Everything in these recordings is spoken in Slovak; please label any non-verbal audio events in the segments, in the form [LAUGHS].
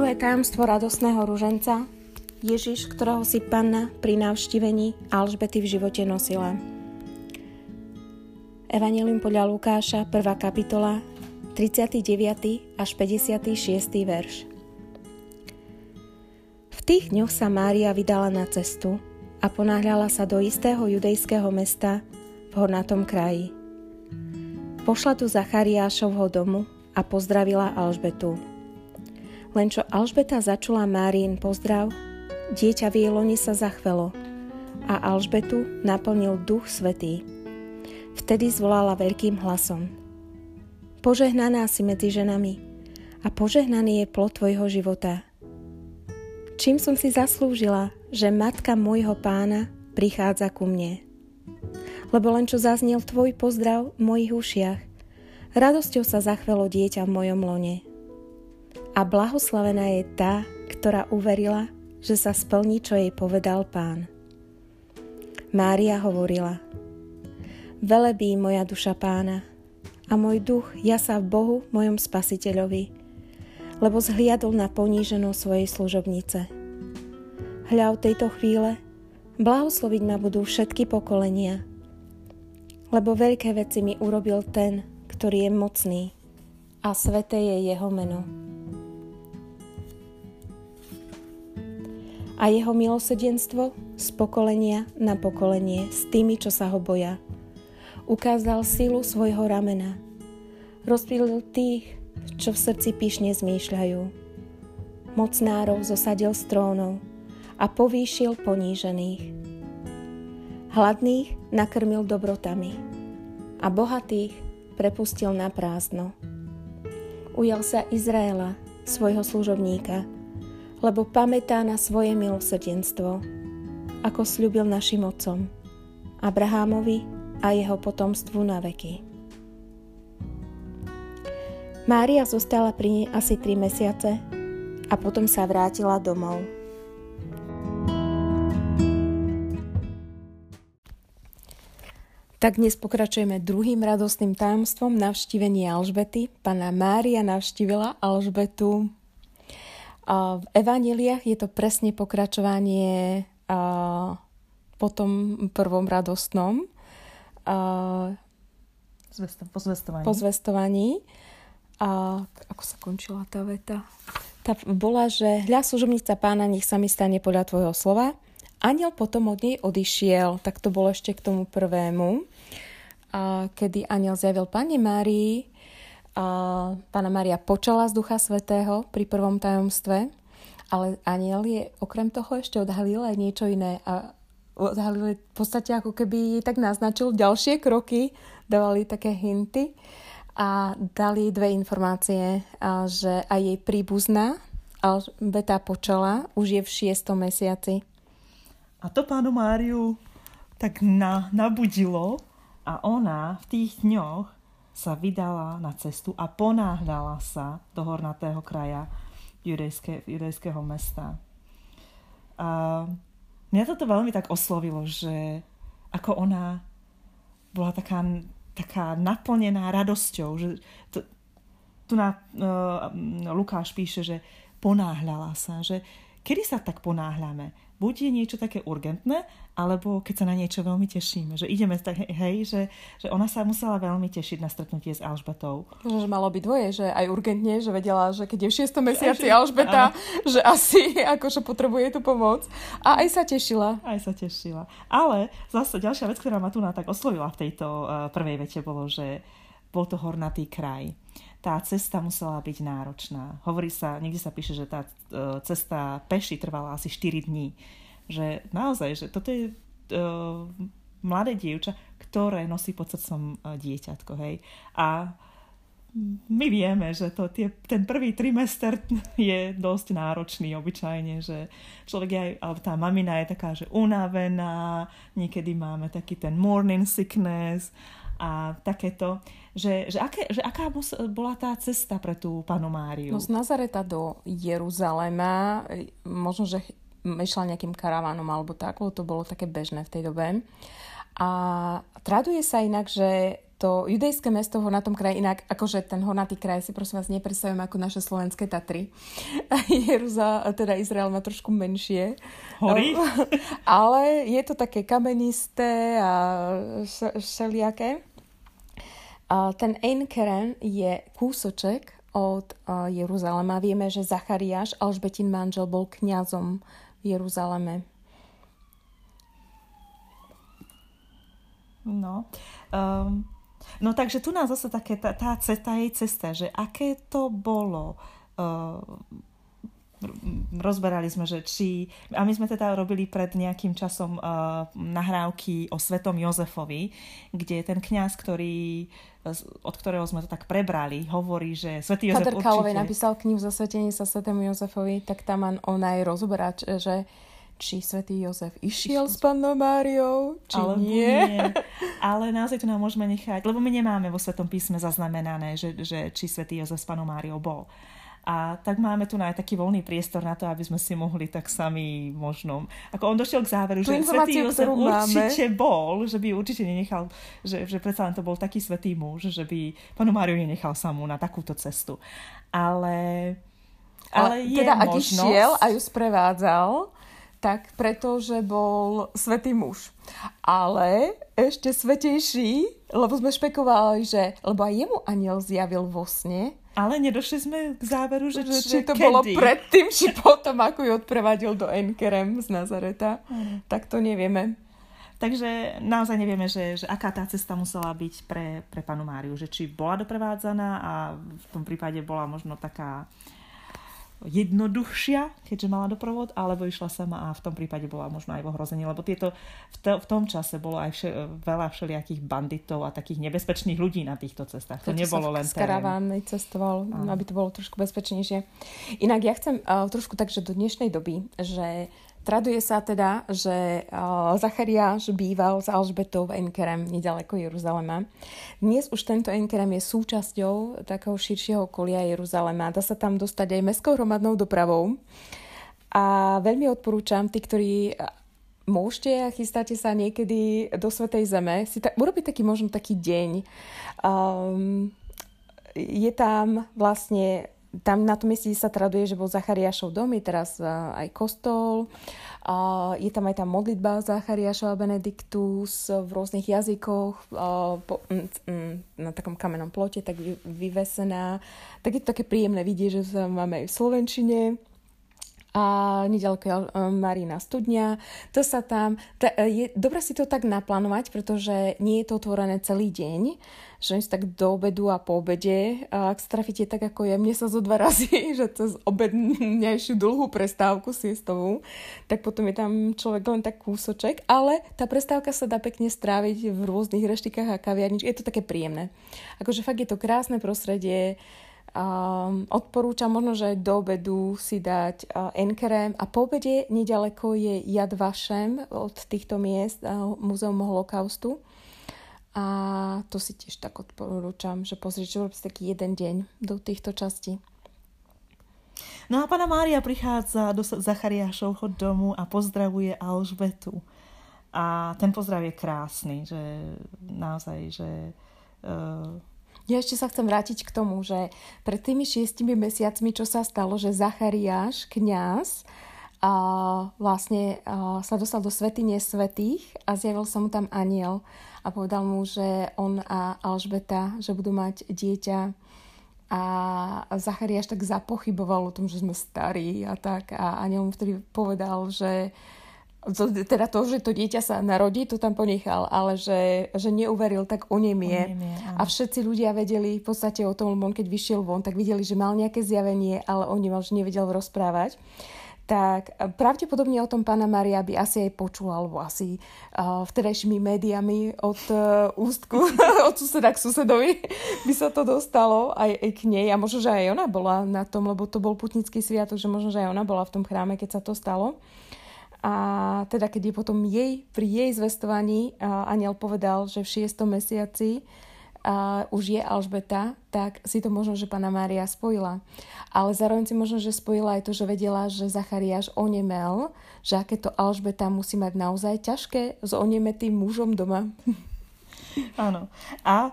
Druhé tajomstvo radosného ruženca Ježiš, ktorého si panna pri navštívení Alžbety v živote nosila. Evangelium podľa Lukáša, 1. kapitola, 39. až 56. verš. V tých dňoch sa Mária vydala na cestu a ponáhľala sa do istého judejského mesta v hornatom kraji. Pošla tu Zachariášovho domu a pozdravila Alžbetu. Len čo Alžbeta začula Márin pozdrav, Dieťa v jej sa zachvelo a Alžbetu naplnil duch svetý. Vtedy zvolala veľkým hlasom. Požehnaná si medzi ženami a požehnaný je plod tvojho života. Čím som si zaslúžila, že matka môjho pána prichádza ku mne. Lebo len čo zaznel tvoj pozdrav v mojich ušiach, radosťou sa zachvelo dieťa v mojom lone. A blahoslavená je tá, ktorá uverila, že sa splní, čo jej povedal pán. Mária hovorila, Velebí moja duša pána a môj duch sa v Bohu, mojom spasiteľovi, lebo zhliadol na poníženú svojej služobnice. Hľa v tejto chvíle blahosloviť ma budú všetky pokolenia, lebo veľké veci mi urobil ten, ktorý je mocný a sveté je jeho meno. A jeho milosedenstvo z pokolenia na pokolenie s tými, čo sa ho boja. Ukázal silu svojho ramena. Rozpílil tých, čo v srdci pyšne zmýšľajú. Mocnárov zosadil z trónov a povýšil ponížených. Hladných nakrmil dobrotami a bohatých prepustil na prázdno. Ujal sa Izraela, svojho služobníka, lebo pamätá na svoje milosrdenstvo, ako slúbil našim otcom, Abrahámovi a jeho potomstvu na veky. Mária zostala pri nej asi 3 mesiace a potom sa vrátila domov. Tak dnes pokračujeme druhým radostným tajomstvom navštívenia Alžbety. Pana Mária navštívila Alžbetu v evaneliách je to presne pokračovanie po tom prvom radostnom a, po zvestovaní. Po zvestovaní. A ako sa končila tá veta? Tá bola, že hľa služobnica pána, nech sa mi stane podľa tvojho slova. Aniel potom od nej odišiel, tak to bolo ešte k tomu prvému, a kedy aniel zjavil Pane Márii, Pána Maria počala z Ducha Svetého pri prvom tajomstve, ale aniel je okrem toho ešte odhalil aj niečo iné a odhalil v podstate ako keby tak naznačil ďalšie kroky, dávali také hinty a dali dve informácie, že aj jej príbuzná Alžbeta počala, už je v šiestom mesiaci. A to pánu Máriu tak na, nabudilo a ona v tých dňoch sa vydala na cestu a ponáhľala sa do hornatého kraja judejské, judejského mesta. A mňa toto veľmi tak oslovilo, že ako ona bola taká, taká naplnená radosťou, že to, tu na uh, Lukáš píše, že ponáhľala sa, že kedy sa tak ponáhľame? Buď je niečo také urgentné, alebo keď sa na niečo veľmi tešíme, že ideme tak, hej, že, že ona sa musela veľmi tešiť na stretnutie s Alžbetou. Že malo byť dvoje, že aj urgentne, že vedela, že keď je v 6. mesiaci Alžbeta, áno. že asi [LAUGHS] akože potrebuje tú pomoc. A aj sa tešila. Aj sa tešila. Ale zase ďalšia vec, ktorá ma tu na tak oslovila v tejto uh, prvej vete, bolo, že bol to hornatý kraj tá cesta musela byť náročná. Hovorí sa, niekde sa píše, že tá e, cesta peši trvala asi 4 dní. Že naozaj, že toto je uh, mladé dievča, ktoré nosí pod srdcom uh, dieťatko, hej. A my vieme, že to tie, ten prvý trimester [LAUGHS] je dosť náročný obyčajne, že človek je aj, alebo tá mamina je taká, že unavená, niekedy máme taký ten morning sickness a takéto, že, že, aké, že aká bola tá cesta pre tú panu Máriu? No z Nazareta do Jeruzalema, možno, že išla nejakým karavánom alebo tak, lebo to bolo také bežné v tej dobe. A traduje sa inak, že to judejské mesto v Hornatom kraji, inak akože ten Hornatý kraj si prosím vás nepredstavujem ako naše slovenské Tatry. [LAUGHS] Jeruza, teda Izrael má trošku menšie. Hory? [LAUGHS] Ale je to také kamenisté a všelijaké. Ten Ein Keren je kúsoček od Jeruzalema. Vieme, že Zachariáš, Alžbetin manžel, bol kňazom v Jeruzaleme. No. Um, No takže tu nás zase také tá, tá, tá jej cesta, že aké to bolo. Uh, rozberali sme, že či... A my sme teda robili pred nejakým časom uh, nahrávky o svetom Jozefovi, kde ten kňaz, ktorý od ktorého sme to tak prebrali, hovorí, že svätý Jozef Kater určite... napísal knihu Zasvetenie sa svetému Jozefovi, tak tam on aj rozoberá, že či svätý Jozef išiel s pannou Máriou, či Alebo nie. nie. Ale naozaj tu nám môžeme nechať, lebo my nemáme vo Svetom písme zaznamenané, že, že či svätý Jozef s panou Máriou bol. A tak máme tu aj taký voľný priestor na to, aby sme si mohli tak sami možno... Ako on došiel k záveru, že svätý Jozef určite máme. bol, že by určite nenechal, že, že predsa len to bol taký svetý muž, že by panu Máriu nenechal samú na takúto cestu. Ale... Ale, ale je teda možnosť... ak išiel a ju sprevádzal, tak pretože bol svetý muž. Ale ešte svetejší, lebo sme špekovali, že lebo aj jemu aniel zjavil vo sne. Ale nedošli sme k záveru, že, že či to kedy? bolo predtým, či potom, ako ju odprevadil do Enkerem z Nazareta. Mm. Tak to nevieme. Takže naozaj nevieme, že, že aká tá cesta musela byť pre, pre panu Máriu. Že či bola doprevádzaná a v tom prípade bola možno taká uh, jednoduchšia, keďže mala doprovod, alebo išla sama a v tom prípade bola možno aj v ohrození, lebo tieto, v, to, v tom čase bolo aj vše, veľa všelijakých banditov a takých nebezpečných ľudí na týchto cestách. To, to nebolo len terén. cestoval, Áno. aby to bolo trošku bezpečnejšie. Inak ja chcem uh, trošku takže do dnešnej doby, že Traduje sa teda, že Zachariáš býval s Alžbetou v Enkerem, nedaleko Jeruzalema. Dnes už tento Enkerem je súčasťou takého širšieho okolia Jeruzalema. Dá sa tam dostať aj mestskou hromadnou dopravou. A veľmi odporúčam tí, ktorí môžete a chystáte sa niekedy do Svetej Zeme, si ta, urobiť taký možno taký deň. Um, je tam vlastne tam na tom mieste sa traduje, že bol Zachariášov dom, je teraz uh, aj kostol, je tam aj tá modlitba Zachariášova Benediktus v rôznych jazykoch, mm, na takom kamennom plote, tak vy, vyvesená. Tak je to také príjemné vidieť, že sa máme aj v Slovenčine a nedaleko je Marina studňa. To sa tam... Je dobre si to tak naplánovať, pretože nie je to otvorené celý deň, že si tak do obedu a po obede, a ak strafíte tak ako ja, mne sa zo dva razy, [LAUGHS] že cez obednejšiu dlhú prestávku siestovú, tak potom je tam človek len tak kúsoček, ale tá prestávka sa dá pekne stráviť v rôznych reštikách a kaviarničkách. Je to také príjemné. Akože fakt je to krásne prostredie, Um, odporúčam možno, že do obedu si dať uh, Enkerem a po obede nedaleko je Yad Vashem od týchto miest, uh, Múzeum holokaustu. A to si tiež tak odporúčam, že pozrieť, že urobíte taký jeden deň do týchto častí. No a pána Mária prichádza do Zachariášovho domu a pozdravuje Alžbetu. A ten pozdrav je krásny, že naozaj, že uh, ja ešte sa chcem vrátiť k tomu, že pred tými šiestimi mesiacmi, čo sa stalo, že Zachariáš, kňaz, a vlastne a sa dostal do svetine svetých a zjavil sa mu tam aniel a povedal mu, že on a Alžbeta, že budú mať dieťa a Zachariáš tak zapochyboval o tom, že sme starí a tak a aniel mu vtedy povedal, že teda to, že to dieťa sa narodí, to tam ponechal, ale že, že neuveril, tak o nemie. A všetci ľudia vedeli v podstate o tom, lebo on keď vyšiel von, tak videli, že mal nejaké zjavenie, ale on nemal, že nevedel rozprávať. Tak pravdepodobne o tom pána Maria by asi aj počula, alebo asi uh, vtedajšími médiami od uh, ústku, [LAUGHS] od suseda k susedovi by sa to dostalo aj, aj k nej. A možno, že aj ona bola na tom, lebo to bol putnický sviatok, že možno, že aj ona bola v tom chráme, keď sa to stalo. A teda keď je potom jej, pri jej zvestovaní uh, aniel povedal, že v šiestom mesiaci uh, už je Alžbeta, tak si to možno, že pána Mária spojila. Ale zároveň si možno, že spojila aj to, že vedela, že Zachariáš onemel, že aké to Alžbeta musí mať naozaj ťažké s onemetým mužom doma. [LAUGHS] Áno. A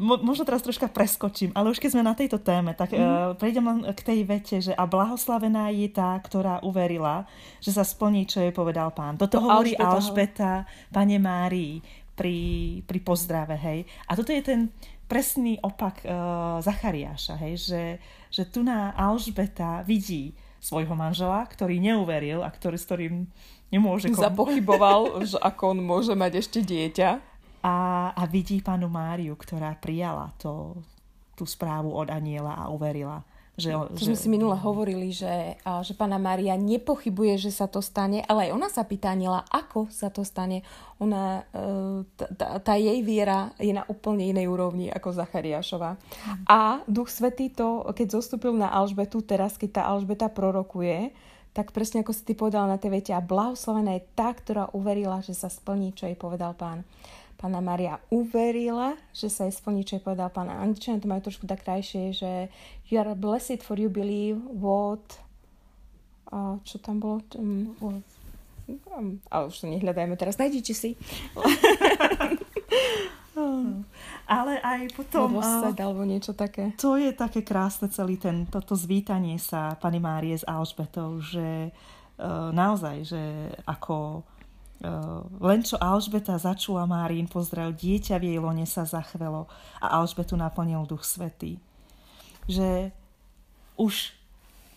možno teraz troška preskočím, ale už keď sme na tejto téme, tak uh, prejdem len k tej vete, že a blahoslavená je tá, ktorá uverila, že sa splní, čo jej povedal pán. Toto to hovorí Alžbeta, Alžbeta pane Márii pri, pri pozdrave, hej. A toto je ten presný opak uh, Zachariáša, hej, že, že tu na Alžbeta vidí svojho manžela, ktorý neuveril a ktorý, s ktorým nemôže... Kom... Zapochyboval, [LAUGHS] že ako on môže mať ešte dieťa a, a vidí panu Máriu, ktorá prijala to, tú správu od aniela a uverila. Že, to že... sme si minule hovorili, že, že pána Mária nepochybuje, že sa to stane, ale aj ona sa pýta aniela, ako sa to stane. Ona, e, tá, tá jej viera je na úplne inej úrovni ako Zachariášova. A Duch Svetý to, keď zostúpil na Alžbetu, teraz keď tá Alžbeta prorokuje, tak presne ako si ty povedal na tej vete, a blahoslavená je tá, ktorá uverila, že sa splní, čo jej povedal pán. Pána Maria uverila, že sa jej splní, čo jej povedal pán Angličania to majú trošku tak krajšie, že you are blessed for you believe what a čo tam bolo? Um, um, ale už to nehľadajme teraz, nájdite si. [LAUGHS] Ale aj potom... Sed, alebo niečo také. To je také krásne celý ten, toto zvítanie sa Pani Márie s Alžbetou, že uh, naozaj, že ako len čo Alžbeta začula Márin pozdrav, dieťa v jej lone sa zachvelo a Alžbetu naplnil Duch Svetý. Že už,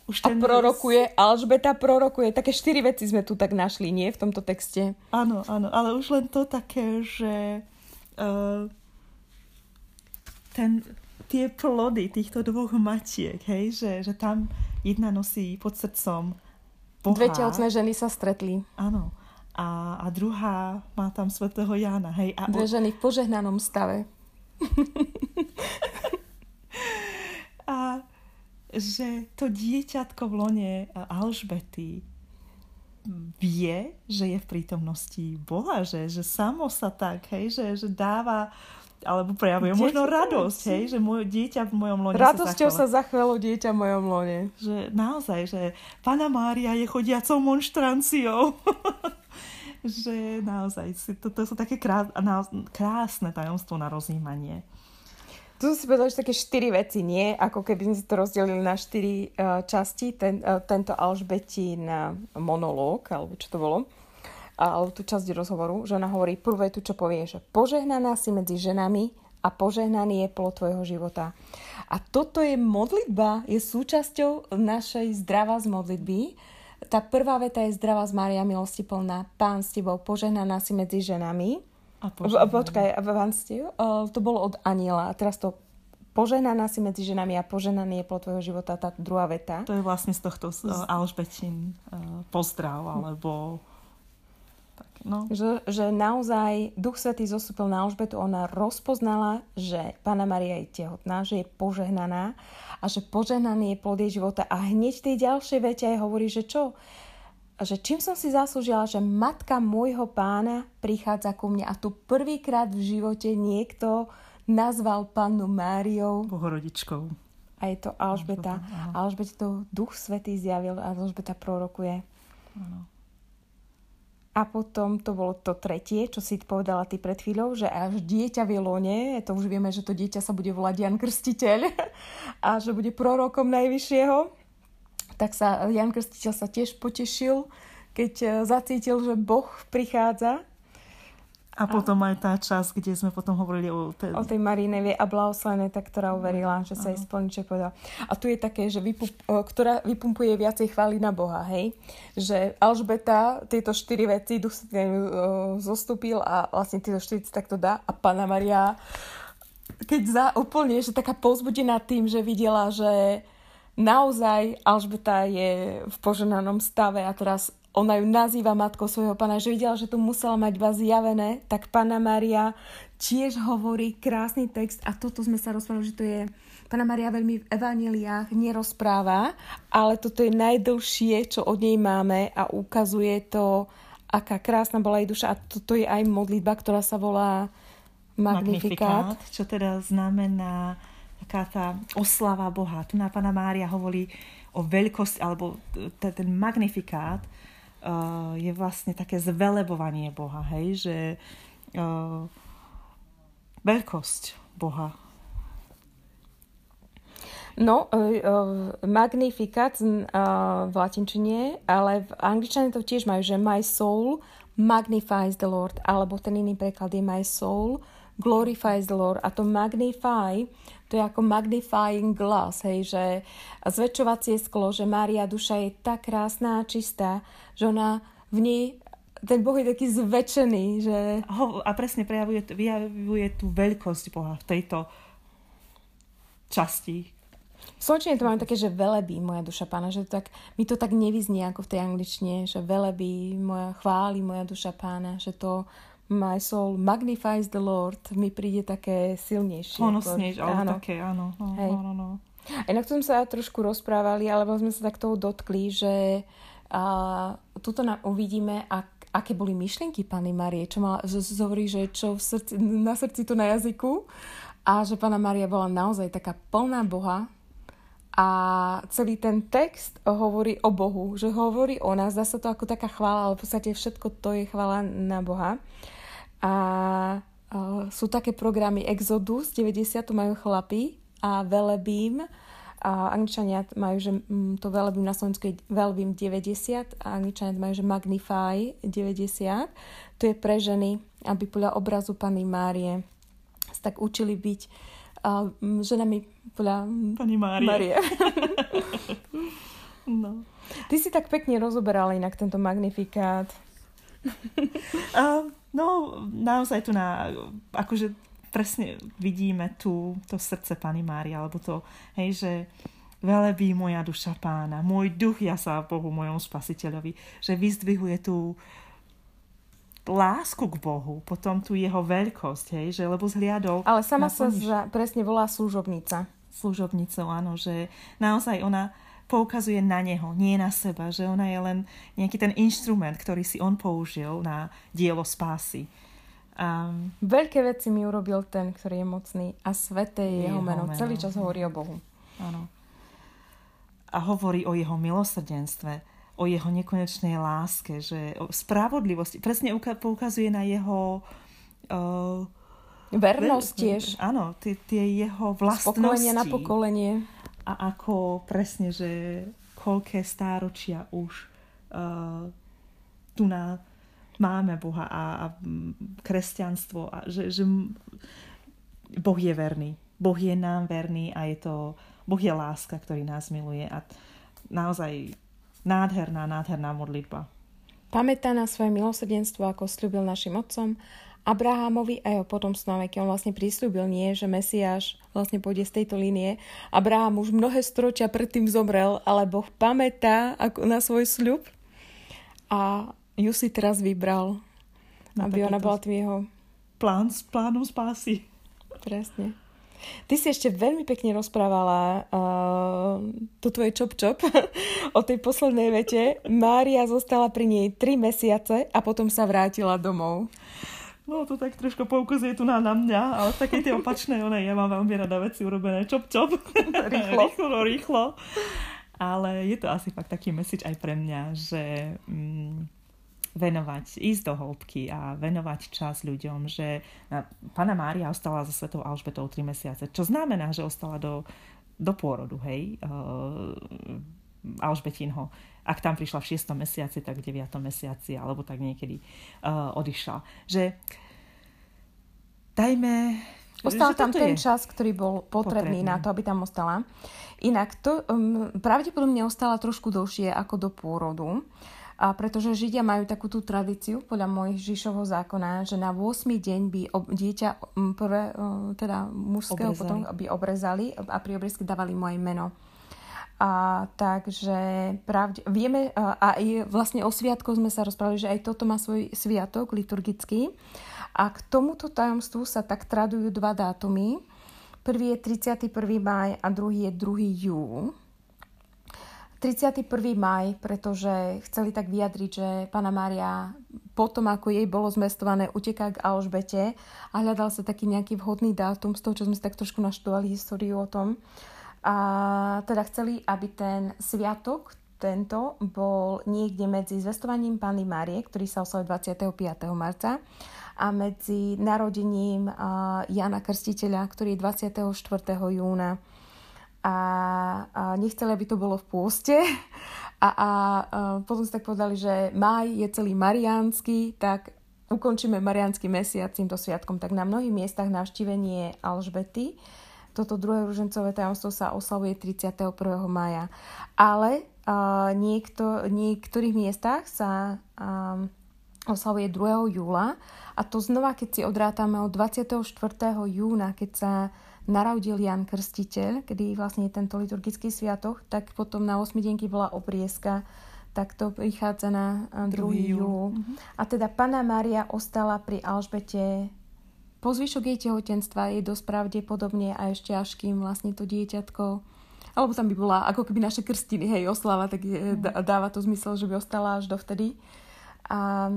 už ten... A prorokuje, Alžbeta prorokuje. Také štyri veci sme tu tak našli, nie? V tomto texte. Áno, áno, ale už len to také, že uh, ten, tie plody týchto dvoch matiek, hej, že, že tam jedna nosí pod srdcom Boha. Dve tehotné ženy sa stretli. Áno a, a druhá má tam svetého Jána. Hej, a Dve ženy v požehnanom stave. [LAUGHS] a že to dieťatko v lone Alžbety vie, že je v prítomnosti Boha, že, že samo sa tak, hej, že, že dáva alebo prejavuje Dieťa, možno radosť, hej, že moje dieťa v mojom lone Radosťou sa zachvelo dieťa v mojom lone. Že naozaj, že Pana Mária je chodiacou monštranciou. [LAUGHS] že naozaj, to, to sú také krás, krásne tajomstvo na rozjímanie. Tu si povedal, že také štyri veci, nie? Ako keby sme si to rozdelili na štyri uh, časti. Ten, uh, tento Alžbetín uh, monológ, alebo čo to bolo, alebo tú časť rozhovoru, že ona hovorí prvé tu, čo povie, že požehnaná si medzi ženami a požehnaný je plod tvojho života. A toto je modlitba, je súčasťou našej zdravá z modlitby, tá prvá veta je zdravá z Mária, milosti plná. Pán s tebou, požehnaná si medzi ženami. A požehnaná. Počkaj, pán s tebou, to bolo od aniela. A teraz to požehnaná si medzi ženami a poženaný je po tvojho života tá druhá veta. To je vlastne z tohto uh, Alžbetin uh, pozdrav, alebo no. že, že naozaj Duch Svetý zostúpil na Alžbetu, ona rozpoznala, že Pána Maria je tehotná, že je požehnaná a že požehnaný je plod jej života. A hneď v tej ďalšej vete aj hovorí, že čo? Že čím som si zaslúžila, že matka môjho pána prichádza ku mne a tu prvýkrát v živote niekto nazval pannu Máriou Bohorodičkou. A je to Alžbeta. Alžbeta to Duch Svetý zjavil a Alžbeta prorokuje. Ano. A potom to bolo to tretie, čo si povedala ty pred chvíľou, že až dieťa v Jelone, to už vieme, že to dieťa sa bude volať Jan Krstiteľ [LAUGHS] a že bude prorokom Najvyššieho, tak sa Jan Krstiteľ sa tiež potešil, keď eh, zacítil, že Boh prichádza a potom aj tá časť, kde sme potom hovorili o, tej... o tej Maríne a blahoslavenej, tak, ktorá uverila, že sa jej splní, čo povedala. A tu je také, že vypump, ktorá vypumpuje viacej chvály na Boha, hej? Že Alžbeta tieto štyri veci, duch sa zostúpil a vlastne tieto štyri takto dá a Pana Maria keď za úplne, že taká pozbudená tým, že videla, že naozaj Alžbeta je v poženanom stave a teraz ona ju nazýva matkou svojho pána, že videla, že to musela mať vás zjavené, tak pána Maria tiež hovorí krásny text a toto sme sa rozprávali, že to je Pána Maria veľmi v evaneliách nerozpráva, ale toto je najdlhšie, čo od nej máme a ukazuje to, aká krásna bola jej duša. A toto je aj modlitba, ktorá sa volá Magnifikát. Magnifikát čo teda znamená taká tá oslava Boha. Tu na Pána Mária hovorí o veľkosti, alebo ten magnifikát je vlastne také zvelebovanie Boha, hej, že uh, veľkosť Boha. No, uh, uh, Magnificat uh, v latinčine, ale v angličtine to tiež majú, že my soul magnifies the Lord, alebo ten iný preklad je my soul glorifies the Lord. A to magnify, to je ako magnifying glass, hej, že zväčšovacie sklo, že Mária duša je tak krásna a čistá, že ona v nej ten Boh je taký zväčšený, že... A presne prejavuje, vyjavuje tú veľkosť Boha v tejto časti. V to máme také, že velebí moja duša pána, že to tak, mi to tak nevyznie ako v tej angličtine, že velebí moja, chváli moja duša pána, že to my soul magnifies the Lord mi príde také silnejšie. Honosnejšie, ale áno. také, áno. No, Hej. no, no, no. Inak sme sa trošku rozprávali, alebo sme sa tak toho dotkli, že a, tuto na, uvidíme, ak aké boli myšlienky Pany Marie, čo mala, že hovorí, že čo v srdci, na srdci to na jazyku a že Pana Maria bola naozaj taká plná Boha a celý ten text hovorí o Bohu, že hovorí o nás, dá sa to ako taká chvála, ale v podstate všetko to je chvála na Boha. A, a sú také programy Exodus, 90 to majú chlapi a Velebím, a Angličania majú, že mm, to veľbím na Slovensku je veľbím 90 a Angličania majú, že Magnify 90. To je pre ženy, aby podľa obrazu Pany Márie sa tak učili byť uh, ženami podľa Pani Márie. Márie. [LAUGHS] no. Ty si tak pekne rozoberala inak tento magnifikát. uh, no, naozaj tu na, akože presne vidíme tu to srdce Pany Mária, alebo to, hej, že velebí moja duša pána, môj duch ja sa Bohu, mojom spasiteľovi, že vyzdvihuje tú lásku k Bohu, potom tu jeho veľkosť, hej, že lebo zhliadol... Ale sama sa za, presne volá služobnica. Služobnicou, áno, že naozaj ona poukazuje na neho, nie na seba, že ona je len nejaký ten inštrument, ktorý si on použil na dielo spásy. Um, Veľké veci mi urobil ten, ktorý je mocný a sveté je jeho, jeho meno. meno. Celý čas hovorí o Bohu. Áno. A hovorí o jeho milosrdenstve, o jeho nekonečnej láske, že o spravodlivosti. Presne poukazuje na jeho... Uh, Vernosť tiež. Áno, tie, tie jeho vlastnosti. Pokolenie na pokolenie. A ako presne, že koľké stáročia už uh, tu na máme Boha a, a kresťanstvo a že, že Boh je verný. Boh je nám verný a je to, Boh je láska, ktorý nás miluje a naozaj nádherná, nádherná modlitba. Pamätá na svoje milosrdenstvo, ako slúbil našim otcom, Abrahamovi a jeho potomstvom, keď on vlastne prislúbil nie, že Mesiáš vlastne pôjde z tejto línie. Abraham už mnohé stročia predtým zomrel, ale Boh pamätá na svoj sľub a ju si teraz vybral, Na aby ona bola tým jeho... Plán s plánom spásy. Presne. Ty si ešte veľmi pekne rozprávala uh, to tvoje čop-čop [LAUGHS] o tej poslednej vete. Mária zostala pri nej 3 mesiace a potom sa vrátila domov. No to tak trošku poukazuje tu na, na mňa, ale v takej tej opačnej, ona, ja mám veľmi rada veci urobené čop-čop. [LAUGHS] Rýchlo. [LAUGHS] rýchlo, rýchlo. Ale je to asi fakt taký message aj pre mňa, že... Mm, venovať, ísť do hĺbky a venovať čas ľuďom, že Pana Mária ostala so svetou Alžbetou 3 mesiace, čo znamená, že ostala do, do pôrodu, hej, uh, Alžbetinho. Ak tam prišla v 6. mesiaci, tak v 9. mesiaci, alebo tak niekedy uh, odišla. Že dajme... Ostal tam ten je čas, ktorý bol potrebný, potrebný na to, aby tam ostala. Inak to um, pravdepodobne ostala trošku dlhšie ako do pôrodu. A pretože Židia majú takú tú tradíciu podľa môjho Žišovho zákona, že na 8. deň by ob, dieťa prvé, teda mužského obrezali. potom by obrezali a pri obrezke dávali moje meno. A takže pravde, vieme, a aj vlastne o sviatku sme sa rozprávali, že aj toto má svoj sviatok liturgický. A k tomuto tajomstvu sa tak tradujú dva dátumy. Prvý je 31. maj a druhý je 2. júl. 31. maj, pretože chceli tak vyjadriť, že pána Mária potom, ako jej bolo zmestované, uteká k Alžbete a hľadal sa taký nejaký vhodný dátum z toho, čo sme si tak trošku naštudovali históriu o tom. A teda chceli, aby ten sviatok tento bol niekde medzi zvestovaním Panny Márie, ktorý sa oslavil 25. marca, a medzi narodením Jana Krstiteľa, ktorý je 24. júna. A, a nechceli, aby to bolo v pôste. A, a, a potom si tak povedali, že maj je celý mariánsky, tak ukončíme mariánsky mesiac týmto sviatkom. Tak na mnohých miestach navštívenie Alžbety toto druhé ružencové tajomstvo sa oslavuje 31. maja. Ale uh, niekto, niektorých miestach sa um, oslavuje 2. júla a to znova, keď si odrátame od 24. júna, keď sa narodil Jan Krstiteľ, kedy vlastne je tento liturgický sviatok, tak potom na 8 denky bola obrieska, tak to prichádza na 2. júl. Mm-hmm. A teda Pana Mária ostala pri Alžbete po zvyšok jej tehotenstva je dosť pravdepodobne a ešte až kým vlastne to dieťatko alebo tam by bola ako keby naše krstiny, hej, oslava, tak je, mm. dáva to zmysel, že by ostala až dovtedy. A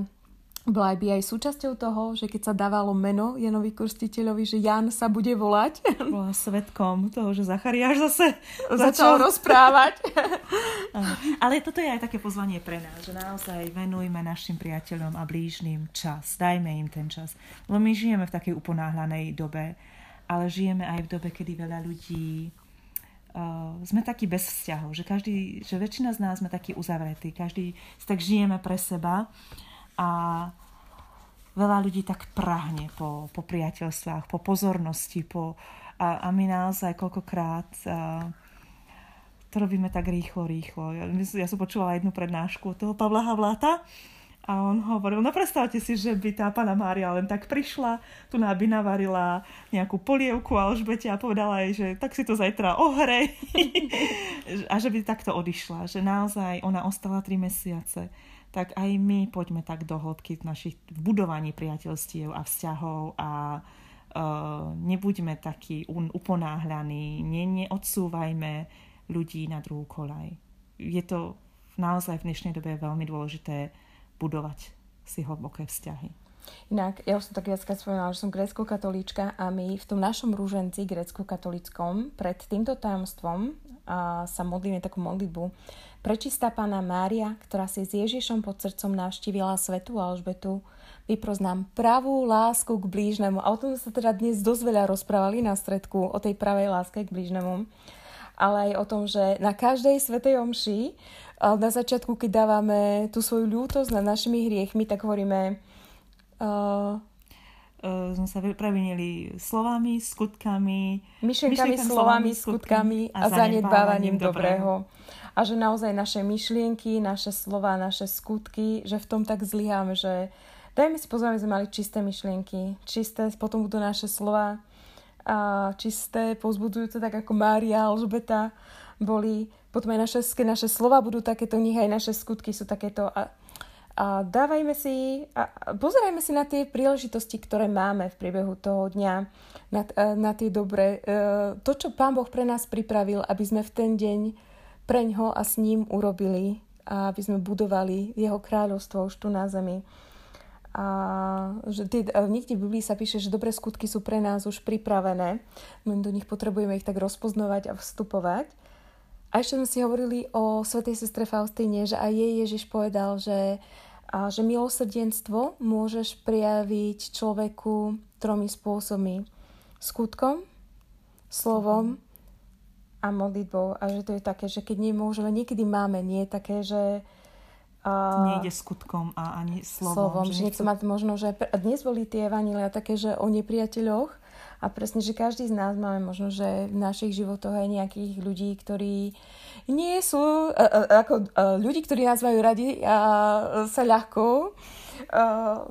bola by aj súčasťou toho, že keď sa dávalo meno Janovi Krstiteľovi, že Jan sa bude volať. [LAUGHS] Bola svetkom toho, že Zachariáš zase začal, začal rozprávať. [LAUGHS] Ale toto je aj také pozvanie pre nás, že naozaj venujme našim priateľom a blížnym čas. Dajme im ten čas. Lebo my žijeme v takej uponáhlanej dobe, ale žijeme aj v dobe, kedy veľa ľudí uh, sme takí bez vzťahov, že, každý, že väčšina z nás sme takí uzavretí, každý si tak žijeme pre seba a veľa ľudí tak prahne po, po priateľstvách, po pozornosti, po, a, a my naozaj koľkokrát a, to robíme tak rýchlo, rýchlo. Ja, ja som počula jednu prednášku toho Pavla Havláta a on hovoril, no predstavte si, že by tá pána Mária len tak prišla, tu by navarila nejakú polievku a Alžbete a povedala jej, že tak si to zajtra ohrej [LAUGHS] [LAUGHS] a že by takto odišla, že naozaj ona ostala tri mesiace tak aj my poďme tak do hĺbky v našich budovaní priateľstiev a vzťahov a uh, nebuďme takí uponáhľaní, ne, neodsúvajme ľudí na druhú kolaj. Je to naozaj v dnešnej dobe veľmi dôležité budovať si hlboké vzťahy. Inak, ja už som tak viackrát spomínala, že som grécko-katolíčka a my v tom našom rúženci grécko-katolíckom pred týmto tajomstvom sa modlíme takú modlitbu, Prečistá pána Mária, ktorá si s Ježišom pod srdcom navštívila svetu Alžbetu, vypros nám pravú lásku k blížnemu. A o tom sa teda dnes dosť veľa rozprávali na stredku, o tej pravej láske k blížnemu. Ale aj o tom, že na každej svetej omši, na začiatku, keď dávame tú svoju ľútosť nad našimi hriechmi, tak hovoríme uh, uh, sme sa previnili slovami, skutkami, myšlienkami, slovami, skutkami a, a zanedbávaním dobrého. dobrého. A že naozaj naše myšlienky, naše slova, naše skutky, že v tom tak zlyháme, že dajme si pozor, aby sme mali čisté myšlienky, čisté, potom budú naše slova a čisté, pozbudujúce, tak ako Mária, Alžbeta boli, potom aj naše, keď naše slova budú takéto, nech aj naše skutky sú takéto. A, a dávajme si, a pozerajme si na tie príležitosti, ktoré máme v priebehu toho dňa, na, na tie dobré, e, to, čo Pán Boh pre nás pripravil, aby sme v ten deň preňho a s ním urobili, aby sme budovali jeho kráľovstvo už tu na zemi. A že tie, niekde v Biblii sa píše, že dobré skutky sú pre nás už pripravené. My do nich potrebujeme ich tak rozpoznovať a vstupovať. A ešte sme si hovorili o svetej sestre Faustíne, že aj jej Ježiš povedal, že, a, že milosrdenstvo môžeš prijaviť človeku tromi spôsobmi. Skutkom, slovom a modlitbou a že to je také, že keď nemôžeme, niekedy máme, nie také, že uh, nejde skutkom a ani slovom. slovom že, že niekto má možno, že dnes boli tie vanília také, že o nepriateľoch a presne, že každý z nás máme možno, že v našich životoch aj nejakých ľudí, ktorí nie sú, uh, uh, ako uh, ľudí, ktorí nás majú radi a sa ľahko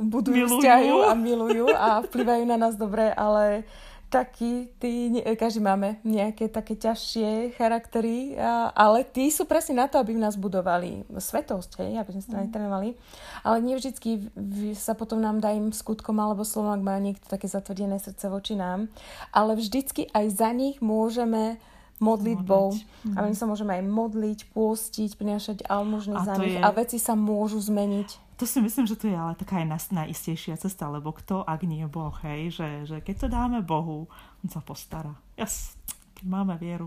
budujú vzťahy a milujú a vplyvajú na nás dobre, ale taký, tí, každý máme nejaké také ťažšie charaktery, ale tí sú presne na to, aby v nás budovali svetosť, hej, aby sme sa mm. netrenovali. Ale nie vždycky sa potom nám dá im skutkom alebo slovom, ak má niekto také zatvrdené srdce voči nám, ale vždycky aj za nich môžeme modlitbou. Mm. A my sa môžeme aj modliť, pôstiť, prinášať almužny za nich je... a veci sa môžu zmeniť. To si myslím, že to je ale taká aj najistejšia cesta, lebo kto, ak nie Boh, hej, že, že keď to dáme Bohu, On sa postará. Yes, máme vieru.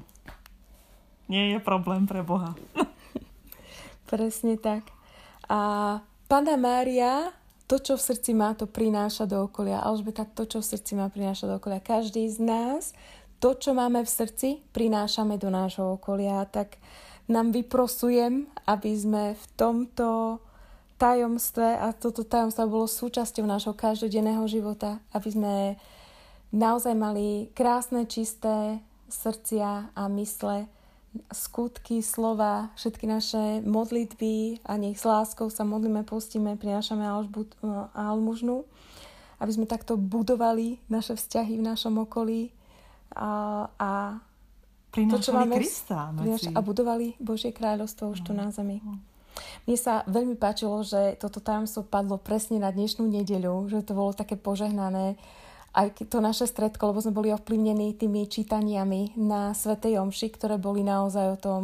Nie je problém pre Boha. [LAUGHS] Presne tak. A Pana Mária to, čo v srdci má, to prináša do okolia. Alžbeta, to, čo v srdci má, prináša do okolia. Každý z nás, to, čo máme v srdci, prinášame do nášho okolia. Tak nám vyprosujem, aby sme v tomto tajomstve a toto tajomstvo bolo súčasťou nášho každodenného života, aby sme naozaj mali krásne, čisté srdcia a mysle, skutky, slova, všetky naše modlitby a nech s láskou sa modlíme, postíme, prinášame almužnu, aby sme takto budovali naše vzťahy v našom okolí a, a to, čo máme, Krista a budovali Božie kráľovstvo už tu na zemi. Mne sa veľmi páčilo, že toto tajomstvo padlo presne na dnešnú nedeľu, že to bolo také požehnané. Aj to naše stredko, lebo sme boli ovplyvnení tými čítaniami na Svetej Omši, ktoré boli naozaj o tom,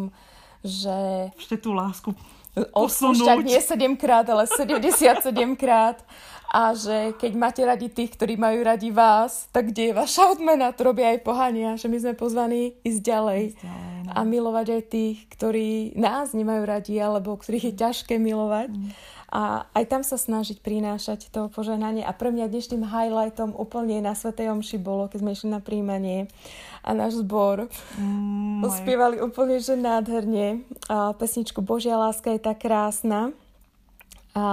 že... Ešte tú lásku posunúť. nie 7 krát, ale 77 krát. A že keď máte radi tých, ktorí majú radi vás, tak kde je vaša odmena? To robia aj pohania, že my sme pozvaní ísť ďalej. Ísť ďalej no. A milovať aj tých, ktorí nás nemajú radi, alebo ktorých je ťažké milovať. Mm a aj tam sa snažiť prinášať to požehnanie. A pre mňa dnešným highlightom úplne na Svetej Omši bolo, keď sme išli na príjmanie a náš zbor mm, spievali úplne, že nádherne a pesničku Božia láska je tak krásna. A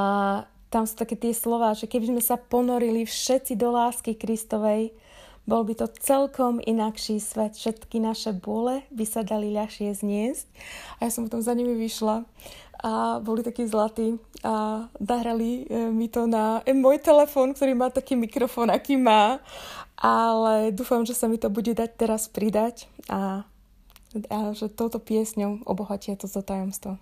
tam sú také tie slova, že keby sme sa ponorili všetci do lásky Kristovej, bol by to celkom inakší svet. Všetky naše bole by sa dali ľahšie zniesť. A ja som potom za nimi vyšla a boli takí zlatí a nahrali e, mi to na e, môj telefón, ktorý má taký mikrofón, aký má, ale dúfam, že sa mi to bude dať teraz pridať a, a že touto piesňou obohatia toto tajomstvo.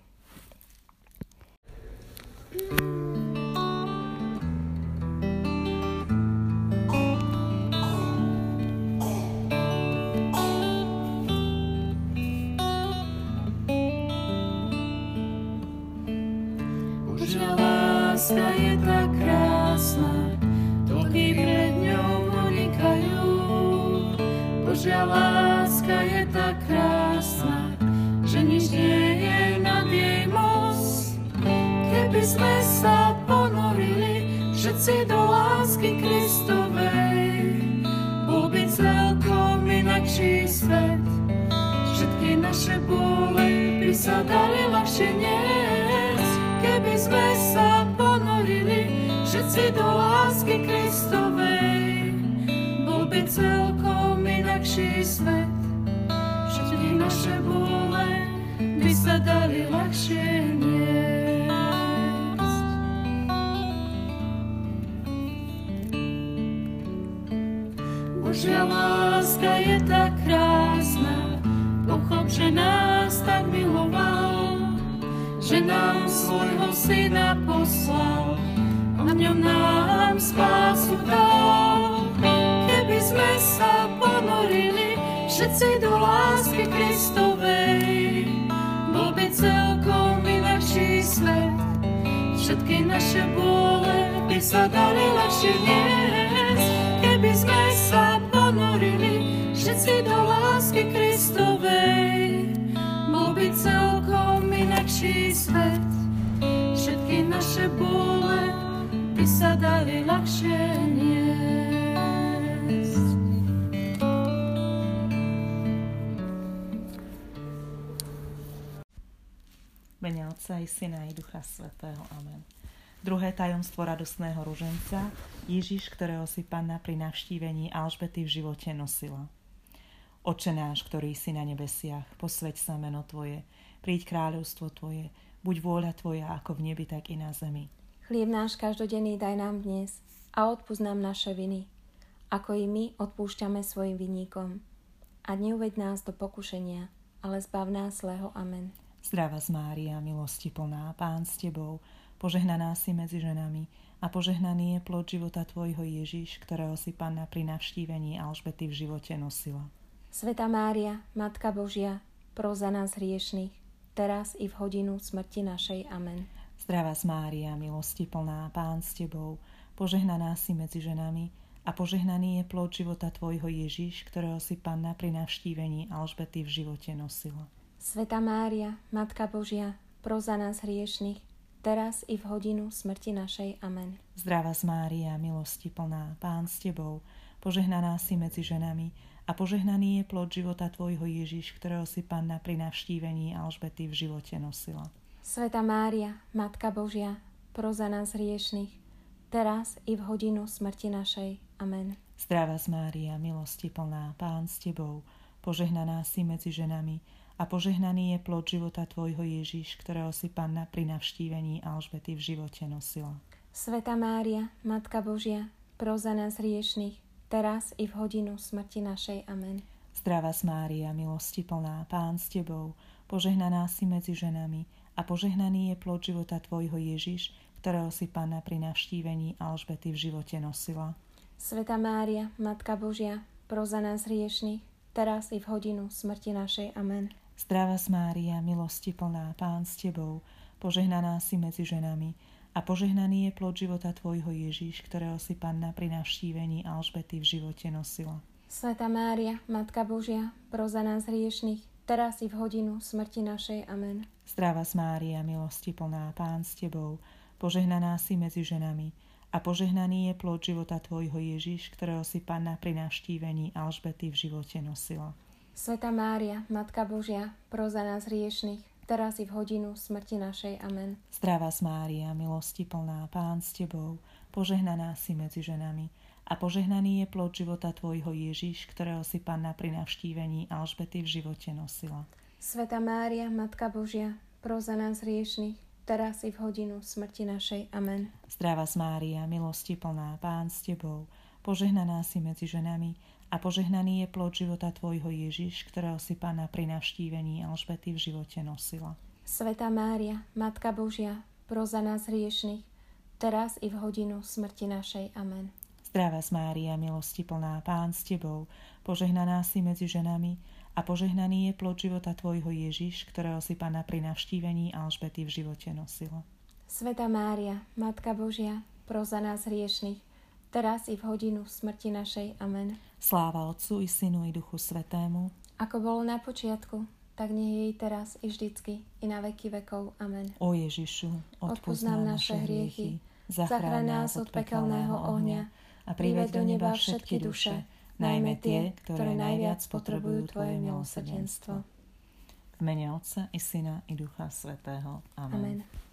Láska je tak krásna, toky pred ňou unikajú. Božia láska je tak krásna, že nič je nad jej moc. Keby sme sa ponorili všetci do lásky Kristovej, bol by celkom inakší svet. Všetky naše bole by sa dali ľahšie niesť, keby sme sa všetci do lásky Kristovej, bol by celkom inakší svet. Všetky naše bole by sa dali ľahšie niesť. Božia láska je tak krásna, pochop, že nás tak miloval, že nám svojho syna poslal na ňom nám spásu dal. Keby sme sa ponorili všetci do lásky Kristovej, bol by celkom inakší svet. Všetky naše bole by sa dali ľahšie niesť, keby sme sa ponorili všetci do lásky Kristovej, bol by celkom inakší svet. Sa dali ľahšie niesť. Mene Otca i Syna i Ducha Svetého. Amen. Druhé tajomstvo radostného ruženca, Ježiš, ktorého si Panna pri navštívení Alžbety v živote nosila. Oče náš, ktorý si na nebesiach, posveď sa meno Tvoje, príď kráľovstvo Tvoje, buď vôľa Tvoja ako v nebi, tak i na zemi. Chlieb náš každodenný daj nám dnes a odpúsť nám naše viny, ako i my odpúšťame svojim vinníkom. A neuved nás do pokušenia, ale zbav nás zlého. Amen. Zdravá z Mária, milosti plná, Pán s Tebou, požehnaná si medzi ženami a požehnaný je plod života Tvojho Ježiš, ktorého si Panna pri navštívení Alžbety v živote nosila. Sveta Mária, Matka Božia, pro za nás hriešných, teraz i v hodinu smrti našej. Amen. Zdravá Mária, milosti plná, Pán s Tebou, požehnaná si medzi ženami a požehnaný je plod života Tvojho Ježiš, ktorého si Panna pri navštívení Alžbety v živote nosila. Sveta Mária, Matka Božia, pro za nás hriešných, teraz i v hodinu smrti našej. Amen. Zdravá z Mária, milosti plná, Pán s Tebou, požehnaná si medzi ženami a požehnaný je plod života Tvojho Ježiš, ktorého si Panna pri navštívení Alžbety v živote nosila. Sveta Mária, Matka Božia, pro za nás hriešných, teraz i v hodinu smrti našej. Amen. Zdravá z Mária, milosti plná, Pán s Tebou, požehnaná si medzi ženami a požehnaný je plod života Tvojho Ježiš, ktorého si Panna pri navštívení Alžbety v živote nosila. Sveta Mária, Matka Božia, pro za nás hriešných, teraz i v hodinu smrti našej. Amen. Zdravá Mária, milosti plná, Pán s Tebou, požehnaná si medzi ženami a požehnaný je plod života Tvojho Ježiš, ktorého si Panna pri navštívení Alžbety v živote nosila. Sveta Mária, Matka Božia, pro za nás hriešných, teraz i v hodinu smrti našej. Amen. Zdravá Mária, milosti plná, Pán s Tebou, požehnaná si medzi ženami a požehnaný je plod života Tvojho Ježiš, ktorého si Panna pri navštívení Alžbety v živote nosila. Sveta Mária, Matka Božia, pro za nás hriešných, teraz i v hodinu smrti našej. Amen. Zdravá Mária, milosti plná, Pán s Tebou, požehnaná si medzi ženami a požehnaný je plod života Tvojho Ježiš, ktorého si Panna pri navštívení Alžbety v živote nosila. Sveta Mária, Matka Božia, pro za nás hriešných, teraz i v hodinu smrti našej. Amen. Zdravá Mária, milosti plná, Pán s Tebou, požehnaná si medzi ženami a požehnaný je plod života Tvojho Ježiš, ktorého si Panna pri navštívení Alžbety v živote nosila. Sveta Mária, Matka Božia, pro za nás hriešných, teraz i v hodinu smrti našej. Amen. Zdravá Mária, milosti plná, Pán s Tebou, požehnaná si medzi ženami a požehnaný je plod života Tvojho Ježiš, ktorého si Pána pri navštívení Alžbety v živote nosila. Sveta Mária, Matka Božia, pro za nás hriešných, teraz i v hodinu smrti našej. Amen. Zdravá Mária, milosti plná, Pán s Tebou, požehnaná si medzi ženami a požehnaný je plod života Tvojho Ježiš, ktorého si Pána pri navštívení Alžbety v živote nosila. Sveta Mária, Matka Božia, pro za nás hriešných, teraz i v hodinu smrti našej. Amen. Sláva Otcu i Synu i Duchu Svetému. Ako bolo na počiatku, tak nech jej teraz i vždycky, i na veky vekov. Amen. O Ježišu, odpúsť nám naše hriechy, zachráň nás od pekelného ohňa a prived do neba všetky duše, najmä tie, ktoré najviac potrebujú Tvoje milosrdenstvo. V mene Otca i Syna i Ducha Svetého. Amen. Amen.